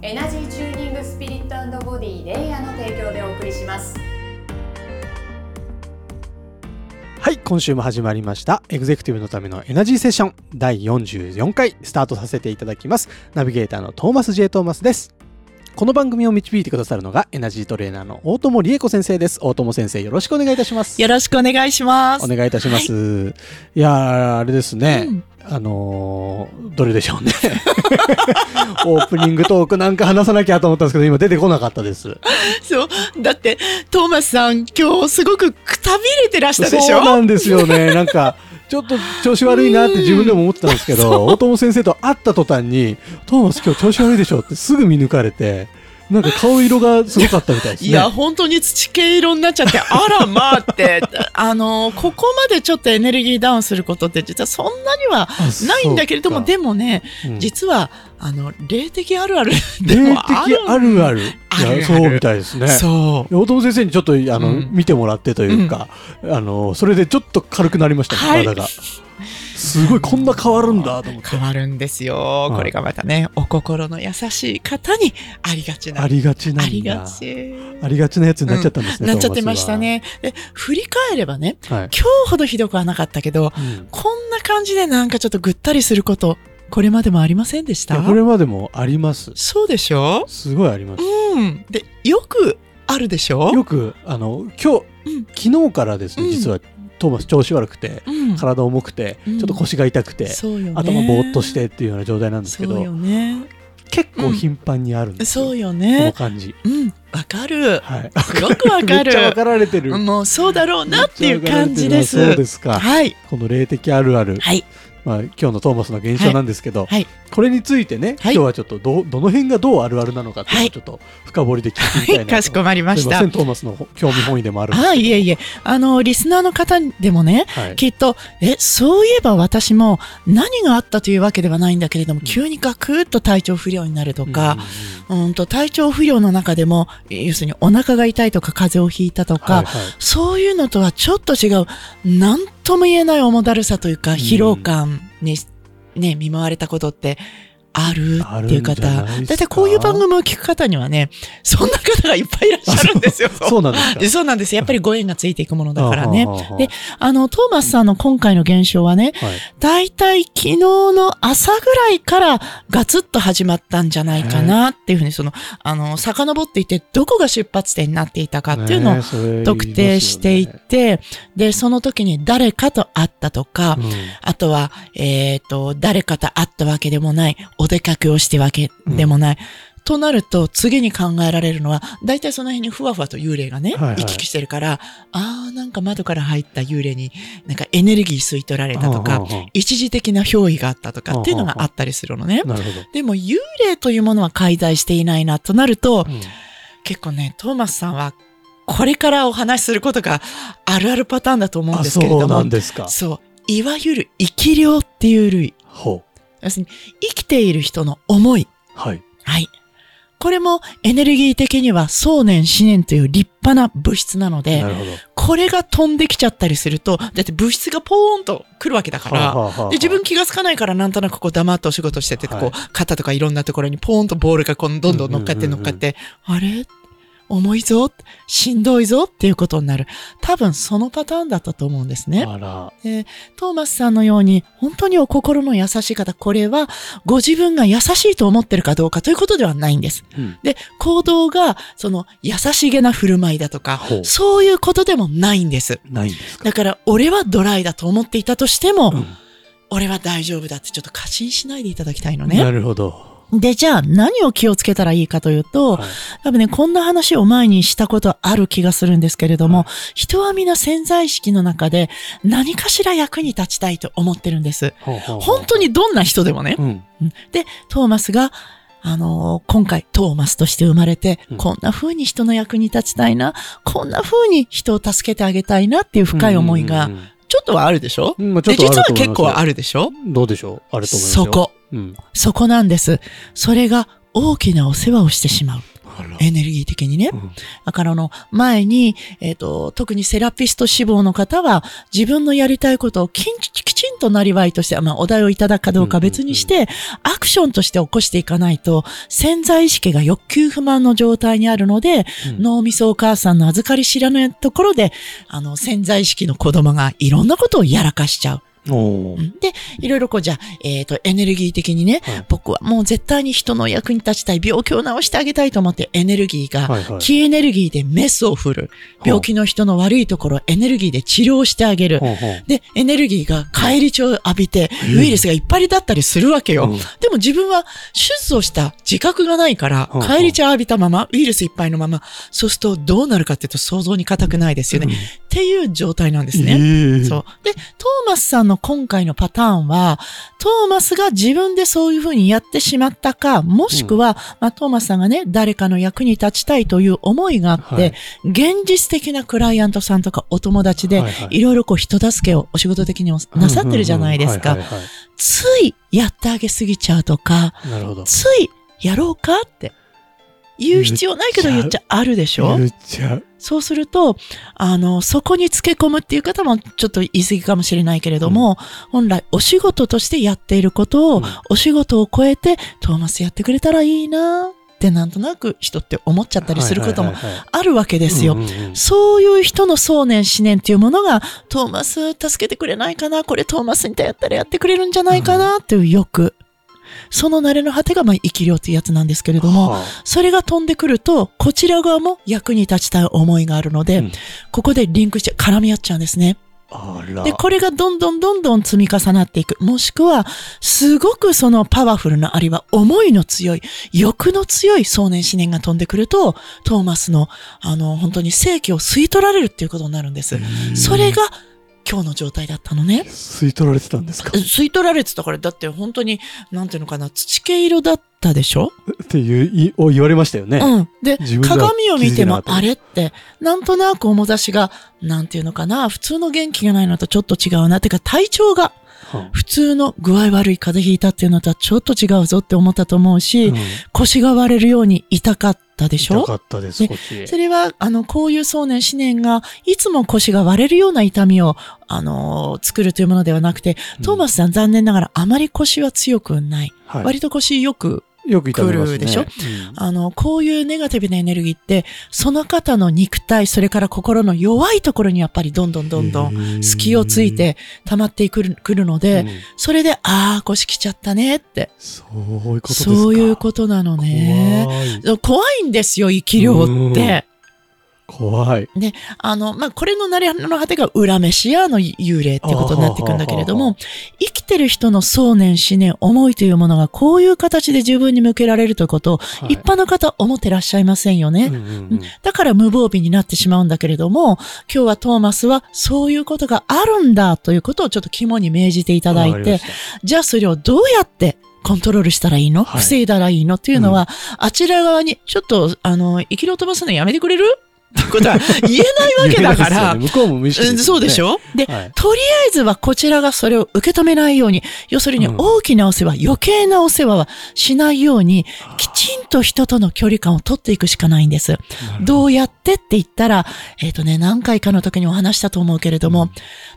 エナジーチューニングスピリットボディレイヤーの提供でお送りしますはい、今週も始まりました。エグゼクティブのためのエナジーセッション第44回スタートさせていただきます。ナビゲーターのトーマス J. トーマスです。この番組を導いてくださるのがエナジートレーナーの大友理恵子先生です。大友先生よろしくお願いいたします。よろしくお願いします。お願いいたします。い、やー、あれですね。うんあのーどれでしょうね。オープニングトークなんか話さなきゃと思ったんですけど、今出てこなかったです。そう。だって、トーマスさん、今日すごくくたびれてらしたでしょ？そうなんですよね。なんか、ちょっと調子悪いなって自分でも思ってたんですけど、大友先生と会った途端に、トーマス今日調子悪いでしょってすぐ見抜かれて、なんか顔色がすごかったみたいですね。いや、本当に土系色になっちゃって、あらまあって、あの、ここまでちょっとエネルギーダウンすることって実はそんなにはあないんだけれども、でもね、うん実は、あの、霊的あるあるで霊もある。的あるある。いや、あるあるそうみたいですね。そう。大友先生にちょっとあの、うん見てもらってというか、あのそれでちょっと軽くなりました、はい体が。すごいこんな変わるんだと思って。変わるんですよ。これがまたね、お心の優しい方にありがちな。ありがちな。ありがち。ありがちなやつになっちゃったんですね。なっちゃってましたね。で、振り返ればね、は。はい。今日ほどひどくはなかったけど、うんこんな感じでなんかちょっとぐったりすること、これまでもありませんでした？これまでもあります。そうでしょ？すごいあります。うん。で、よくあるでしょ？よく、あの、今日、うん昨日からですね、うん実はトーマス調子悪くて、うん。体重くて、うんちょっと腰が痛くて、ね。頭ぼーっとしてっていうような状態なんですけど、ね。結構頻繁にあるんですよ。そうよこのね。感じ。うん。わかる。はい。すごくわかる。もうそうだろうなっていう感じです。そうですか。はい。この霊的あるある、はい。まあ、今日のトーマスの現象なんですけど、はい。これについてね、はい。今日はちょっとどどの辺がどうあるあるなのかっていうちょっと深掘りで聞いてみたいなと、かしこまりました。トーマスの興味本位でもあるんあ、い。えいえ。あの、リスナーの方でもね、はい、きっと、え、そういえば私も何があったというわけではないんだけれども、うん。急にガクッと体調不良になるとか、うんと体調不良の中でも、要するにお腹が痛いとか風邪をひいたとか、はいはい。そういうのとはちょっと違う、なんとも言えない重だるさというか、疲労感に、ね、見舞われたことって、あるっていう方。だいたいこういう番組を聞く方にはね、そんな方がいっぱいいらっしゃるんですよ。そうなんですそうなんです。やっぱりご縁がついていくものだからね。であの、トーマスさんの今回の現象はね、はいだいたい昨日の朝ぐらいからガツッと始まったんじゃないかなっていうふうに、その、あの、遡っていって、どこが出発点になっていたかっていうのを特定していって、で、その時に誰かと会ったとか、うんあとは、えっ、と、誰かと会ったわけでもない、お出かけをしてわけでもない。となると、次に考えられるのは、大体その辺にふわふわと幽霊がね、はいはい行き来してるから、ああ、なんか窓から入った幽霊に、なんかエネルギー吸い取られたとはあか、一時的な憑依があったとかっていうのがあったりするのね。でも、幽霊というものは介在していないなとなると、うん結構ね、トーマスさんは、これからお話しすることがあるあるパターンだと思うんあ、ですけれどもそうなん、ですか。そう。いわゆる生き量っていう類。ほう。要するに、生きている人の思い。はい。はい。これもエネルギー的には想念思念という立派な物質なので。これが飛んできちゃったりすると、だって物質がポーンと来るわけだから、はあはあはあで、自分気がつかないからなんとなくこう黙ってお仕事してて、はいこう、肩とかいろんなところにポーンとボールがこうどんどん乗っかってうんうんうんうん乗っかって、あれ？重いぞしんどいぞっていうことになる。多分そのパターンだったと思うんですね。あら。トーマスさんのように、本当にお心の優しい方、これはご自分が優しいと思ってるかどうかということではないんです。うんで、行動が、その、優しげな振る舞いだとかそういうことでもないんです。ないんですか？だから、俺はドライだと思っていたとしても、うん俺は大丈夫だってちょっと過信しないでいただきたいのね。なるほど。で、じゃあ何を気をつけたらいいかというと、はい。多分ね、こんな話を前にしたことある気がするんですけれども、人は皆潜在意識の中で何かしら役に立ちたいと思ってるんです。ほうほうほう本当にどんな人でもね。うん。で、トーマスが、あのー今回トーマスとして生まれて、うん。こんな風に人の役に立ちたいな、こんな風に人を助けてあげたいなっていう深い思いがちょっとはあるでしょ？うんまあちょで、実は結構あるでしょ？どうでしょう？あると思いますよ。そこ、うん。そこなんです。それが大きなお世話をしてしまう。エネルギー的にね。うんだからあの、前に、えっ、と、特にセラピスト志望の方は、自分のやりたいことをきちんとなりわいとして、まあ、お題をいただくかどうかは別にして、アクションとして起こしていかないと、潜在意識が欲求不満の状態にあるので、うん脳みそお母さんの預かり知らないところで、あの、潜在意識の子供がいろんなことをやらかしちゃう。で、いろいろこう、じゃあ、えっ、と、エネルギー的にね、はい僕はもう絶対に人の役に立ちたい、病気を治してあげたいと思ってエネルギーが、はいはい。気エネルギーでメスを振る。病気の人の悪いところをエネルギーで治療してあげる。で、エネルギーが返り血を浴びて、ウイルスがいっぱいだったりするわけよ。うんでも自分は手術をした自覚がないからうん、返り血を浴びたまま、ウイルスいっぱいのまま、そうするとどうなるかっていうと想像に難くないですよね。っていう状態なんですね。ねそう。で、トーマスさんの今回のパターンは、トーマスが自分でそういうふうにやってしまったか、もしくは、まあ、トーマスさんがね、誰かの役に立ちたいという思いがあって、はい現実的なクライアントさんとかお友達で、はいはいいろいろこう人助けをお仕事的にもなさってるじゃないですか。ついやってあげすぎちゃうとか。ついやろうかって言う必要ないけど言っちゃあるでしょ？言っちゃう。そうすると、あの、そこにつけ込むっていう方もちょっと言い過ぎかもしれないけれども、本来お仕事としてやっていることを、うんお仕事を超えて、トーマスやってくれたらいいなってなんとなく人って思っちゃったりすることもあるわけですよ。うんうんうんそういう人の想念思念っていうものが、トーマス助けてくれないかなこれトーマスにやったらやってくれるんじゃないかなっていう欲。その慣れの果てがまあ生き量っていうやつなんですけれども、はそれが飛んでくると、こちら側も役に立ちたい思いがあるので、うんここでリンクして絡み合っちゃうんですね。で、これがどんどんどんどん積み重なっていく。もしくは、すごくそのパワフルな、あるいは思いの強い、欲の強い想念思念が飛んでくると、トーマスの、あの、本当に正気を吸い取られるっていうことになるんです。それが、今日の状態だったのね。吸い取られてたんですか？吸い取られてたから、だって本当に、なんていうのかな、土系色だったでしょ？っていう、いお言われましたよね。うん。で鏡を見ても、あれって、なんとなく重出しが、なんていうのかな、普通の元気がないのとちょっと違うな。てか、体調が、は普通の具合悪い風邪ひいたっていうのとはちょっと違うぞって思ったと思うし、うん腰が割れるように痛かったでしょ？痛かったです、ね腰。それは、あの、こういう想念思念が、いつも腰が割れるような痛みを、あのー作るというものではなくて、トーマスさん残念ながらあまり腰は強くない。はい割と腰よくよく。来るでしょ？うんあの、こういうネガティブなエネルギーって、その方の肉体、それから心の弱いところにやっぱりどんどんどんどん隙をついて溜まってくるくるので、うんそれで、ああ、腰来ちゃったねって。そういうことですか。そういうことなのね。怖い。怖いんですよ、生き量って。怖い。あの、まあ、これのなりの果てが裏飯やの幽霊っていうことになってくるんだけれども、生きてる人の想念、思念、思いというものがこういう形で自分に向けられるということを、はい。一般の方は思ってらっしゃいませんよね。うんうんうん。だから無防備になってしまうんだけれども、今日はトーマスはそういうことがあるんだということをちょっと肝に銘じていただいてじゃあそれをどうやってコントロールしたらいいの、はい。防いだらいいの？っていうのは、あちら側に、ちょっと、あの、生きろ飛ばすのやめてくれる？ことは言えないわけだから、ね。向こうも無意識ね。うんそうでしょ？で、はい。とりあえずはこちらがそれを受け止めないように、要するにうん。大きなお世話、余計なお世話はしないように、きちんと人との距離感を取っていくしかないんです。ど。うやってって言ったら、えっ、とね、何回かの時にお話したと思うけれども、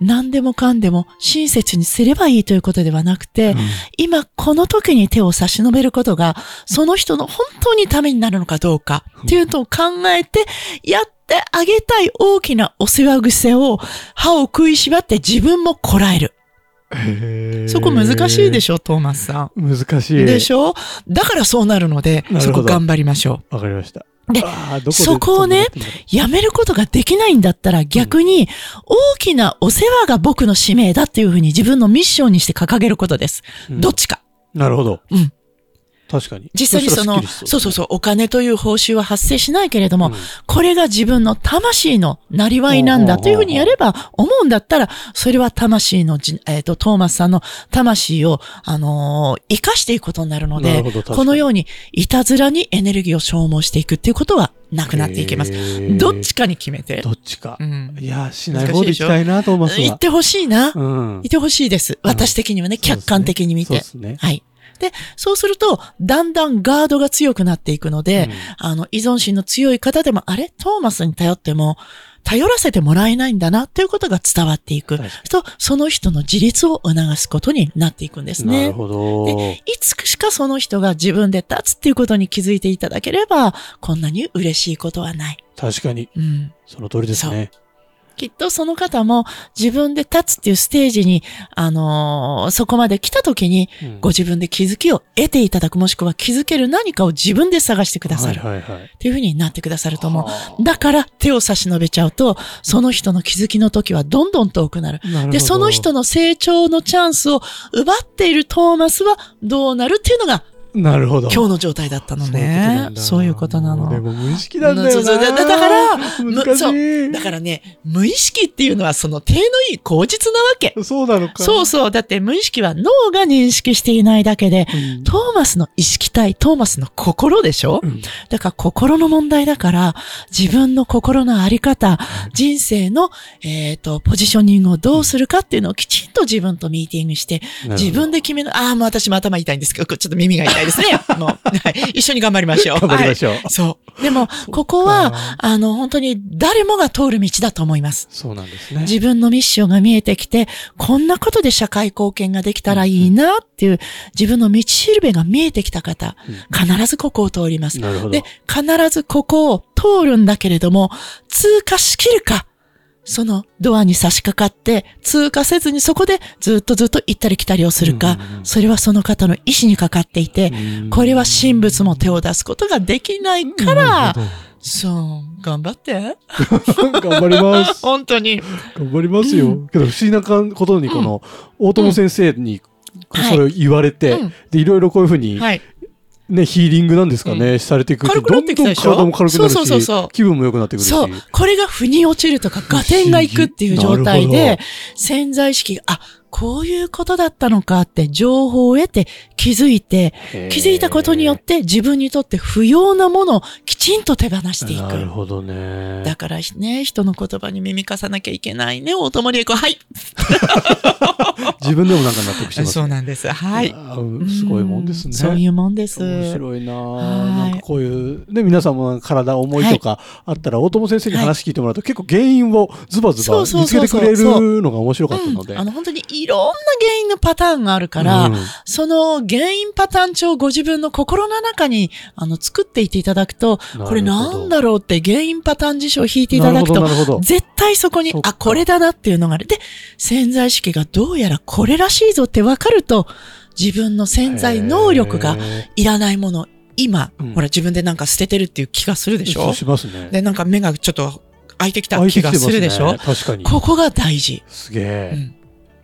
何でもかんでも親切にすればいいということではなくて、うん。今この時に手を差し伸べることが、その人の本当にためになるのかどうかっていうのを考えて、やってあげたい大きなお世話癖を歯を食いしばって自分もこらえる。そこ難しいでしょ、トーマスさ難しん。い。でしょ？だからそうなるのでそこ頑張りましょわかりました。であーどこでそこをね。やめることができないんだったら逆に大きなお世話が僕の使命だっていうふうに自分のミッションにして掲げることです。うんどっちか。なるほど。確かに。実際にその、したらすっきりしそうそうそう、お金という報酬は発生しないけれども、これが自分の魂のなりわいなんだというふうにやれば思うんだったら、それは魂のじ、えっ、と、トーマスさんの魂を、あのー生かしていくことになるのでこのように、いたずらにエネルギーを消耗していくっていうことはなくなっていきます。どっちかに決めてど。っちかう。ん。いや、しない方でいきたいなと思いますわ。言ってほしいな。うん。いてほしいです。私的にはね客観的に見て。そうですね。はい。で、そうすると、だんだんガードが強くなっていくので、あの、依存心の強い方でも、あれ？トーマスに頼っても、頼らせてもらえないんだな、ということが伝わっていく。と、その人の自立を促すことになっていくんですね。なるほど。いつしかその人が自分で立つっていうことに気づいていただければ、こんなに嬉しいことはない。確かに、うん。その通りですね。きっとその方も自分で立つっていうステージに、あのーそこまで来た時に、うんご自分で気づきを得ていただく、もしくは気づける何かを自分で探してくださる。っていうふうになってくださると思はう。だから手を差し伸べちゃうと、その人の気づきの時はどんどん遠くなる。なるで、その人の成長のチャンスを奪っているトーマスはどうなるっていうのがなるほど。今日の状態だったのね。そういうことなの。でも無意識なんだよな。だだからそい。だからね、無意識っていうのはその手のいい口実なわけ。そうなのか。そうそう。だって無意識は脳が認識していないだけで、うんトーマスの意識体、トーマスの心でしょ、うんだから心の問題だから、自分の心のあり方、人生の、えっ、と、ポジショニングをどうするかっていうのをきちんと自分とミーティングして、自分で決める。ああ、もう私も頭痛いんですけど、ちょっと耳が痛いですね。もう、はい。一緒に頑張りましょう。頑張りましょうはいそう。でも、ここは、あの、本当に誰もが通る道だと思います。そうなんですね。自分のミッションが見えてきて、こんなことで社会貢献ができたらいいなっていう、自分の道しるべが見えてきた方、必ずここを通ります。なるほどで。、必ずここを通るんだけれども、通過しきるか、そのドアに差し掛かって、通過せずにそこでずっとずっと行ったり来たりをするか、それはその方の意志にかかっていて、うんこれは神仏も手を出すことができないから、そう、頑張って。頑張ります。本当に。頑張りますよ。けど不思議なことに、この、大友先生に、はいそれを言われて、うんで、いろいろこういうふうに、はい。ね、ヒーリングなんですかね、されていくと、どんどん体も軽くなるし、そうそうそうそう。気分も良くなってくるし。そう。これが腑に落ちるとか、合点がいくっていう状態で潜在意識が、あ、こういうことだったのかって情報を得て気づいて、気づいたことによって自分にとって不要なものをきちんと手放していく。なるほどね。だからね、人の言葉に耳貸さなきゃいけないね、大友理恵子。はい。自分でもなんか納得してます、そうなんです。はい。やーすごいもんですね。うそういうもんです。面白いなはいぁなんかこういう、ね、皆さんも体重いとかあったら、大友先生に話聞いてもらうと、結構原因をズバズバそうそう見つけてそうくそうれるのが面白かったので。うん、あの本当にいろんな原因のパターンがあるから、うんその原因パターン帳をご自分の心の中にあの作っていっていただくと、これなんだろうって原因パターン辞書を引いていただくと。絶対そこにあ、これだなっていうのがある。で、潜在意識がどうやらこれらしいぞって分かると、自分の潜在能力がいらないもの、今、うんほら自分でなんか捨ててるっていう気がするでしょ？そうしますね。で、なんか目がちょっと開いてきた気がするでしょ？ね確かに。ここが大事。すげえ、うん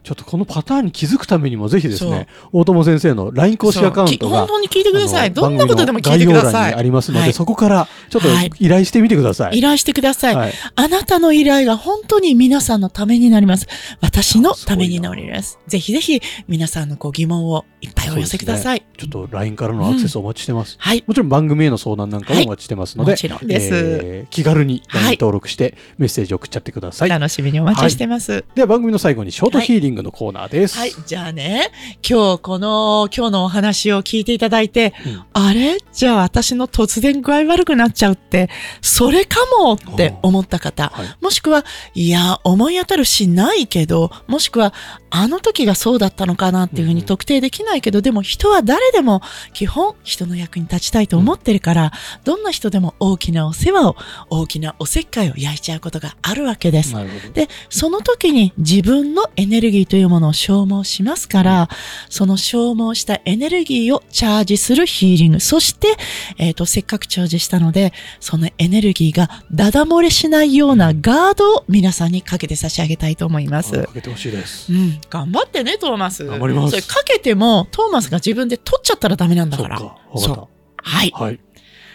ちょっとこのパターンに気づくためにもぜひですね、大友先生の LINE 公式アカウントが本、当に聞いてください。どんなことでも聞いてくださ番組の概要欄にありますので、はいそこからちょっとはい依頼してみてください。依頼してください。はいあなたの依頼が本当に皆さんのためになります。私のためになります。ぜひぜひ皆さんのご疑問をいっぱいお寄せください。ちょっと LINE からのアクセスをお待ちしてます。はい。もちろん番組への相談なんかもお待ちしてますので、もちろんです。えー気軽に LINE はい登録してメッセージを送っちゃってください。楽しみにお待ちしてます。では番組の最後にショートヒーリングのコーナーです。はい。じゃあね、今日この、今日のお話を聞いていただいて、うんあれ？じゃあ私の突然具合悪くなっちゃうって、それかもって思った方、はいもしくは、いや、思い当たるしないけど、もしくは、あの時がそうだったのかなっていうふうに特定できないけど、でも人は誰でも基本人の役に立ちたいと思ってるから、どんな人でも大きなお世話を、大きなおせっかいを焼いちゃうことがあるわけです。で、その時に自分のエネルギギーというものを消耗しますから、その消耗したエネルギーをチャージするヒーリング。そして、えっ、と、せっかくチャージしたので、そのエネルギーがダダ漏れしないようなガードを皆さんにかけて差し上げたいと思います。かけてほしいですうん、頑張ってね、トーマス。頑張りますそれかけても、トーマスが自分で取っちゃったらダメなんだから。そっかわそうはい。たはい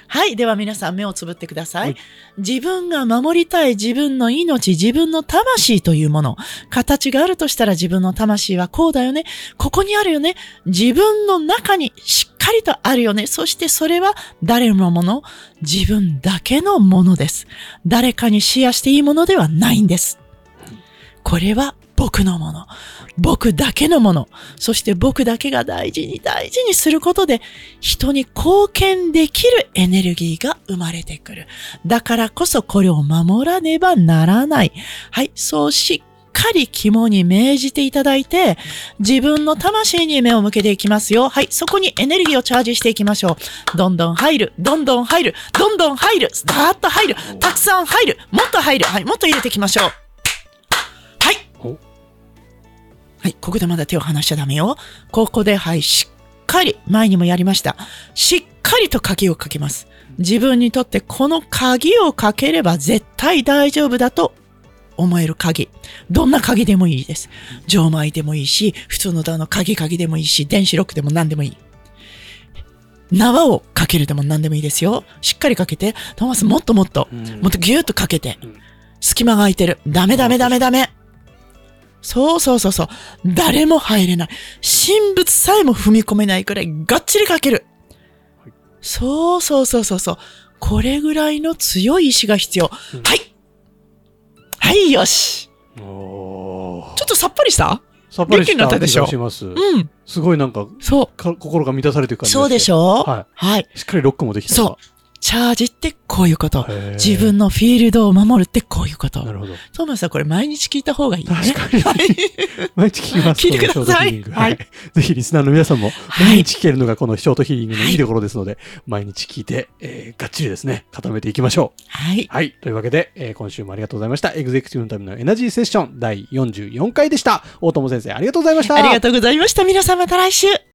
はい。では皆さん目をつぶってください。はい自分が守りたい自分の命、自分の魂というもの。形があるとしたら自分の魂はこうだよね。ここにあるよね。自分の中にしっかりとあるよね。そしてそれは誰のもの？自分だけのものです。誰かにシェアしていいものではないんです。これは僕のもの。僕だけのもの。そして僕だけが大事に大事にすることで人に貢献できるエネルギーが生まれてくる。だからこそこれを守らねばならない。はい、そうしっかり肝に銘じていただいて、自分の魂に目を向けていきますよ。はい、そこにエネルギーをチャージしていきましょう。どんどん入る、どんどん入る、どんどん入る、スターッと入る、たくさん入る、もっと入る、はい、もっと入れていきましょう。はい、ここでまだ手を離しちゃダメよ。ここで、はい、しっかり、前にもやりました。しっかりと鍵をかけます。自分にとってこの鍵をかければ絶対大丈夫だと思える鍵。どんな鍵でもいいです。錠前でもいいし、普通のドアの鍵鍵でもいいし、電子ロックでも何でもいい。縄をかけるでも何でもいいですよ。しっかりかけて。トーマスもっともっと、うんもっとギューッとかけてうん。隙間が空いてる。ダメダメダメダメ。そうそうそうそう。誰も入れない。神仏さえも踏み込めないくらいがっちりかける。はいそうそうそうそうそう。これぐらいの強い意志が必要。うんはい。はい、よし。ちょっとさっぱりした？さっぱりし元気になったでしょ？しますうん。すごいなんかそう。か心が満たされてる感じそうでしょ？ょははい。しっかりロックもできたそう。チャージってこういうこと。自分のフィールドを守るってこういうこと。なるほどトーマスさん、これ毎日聞いた方がいいね。確かにはい。毎日聞きます 聞いてくださいはいはい ぜひリスナーの皆さんもはい毎日聞けるのがこのショートヒーリングのいいところですので、毎日聞いて、えーがっちりですね固めていきましょうはい。はい。というわけで、えー今週もありがとうございました。エグゼクティブのためのエナジーセッション第44回でした。大友先生、ありがとうございました。ありがとうございました。皆さんまた来週。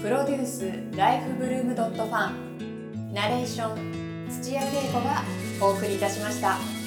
プロデュースライフブルームドットファンナレーション土屋恵子がお送りいたしました。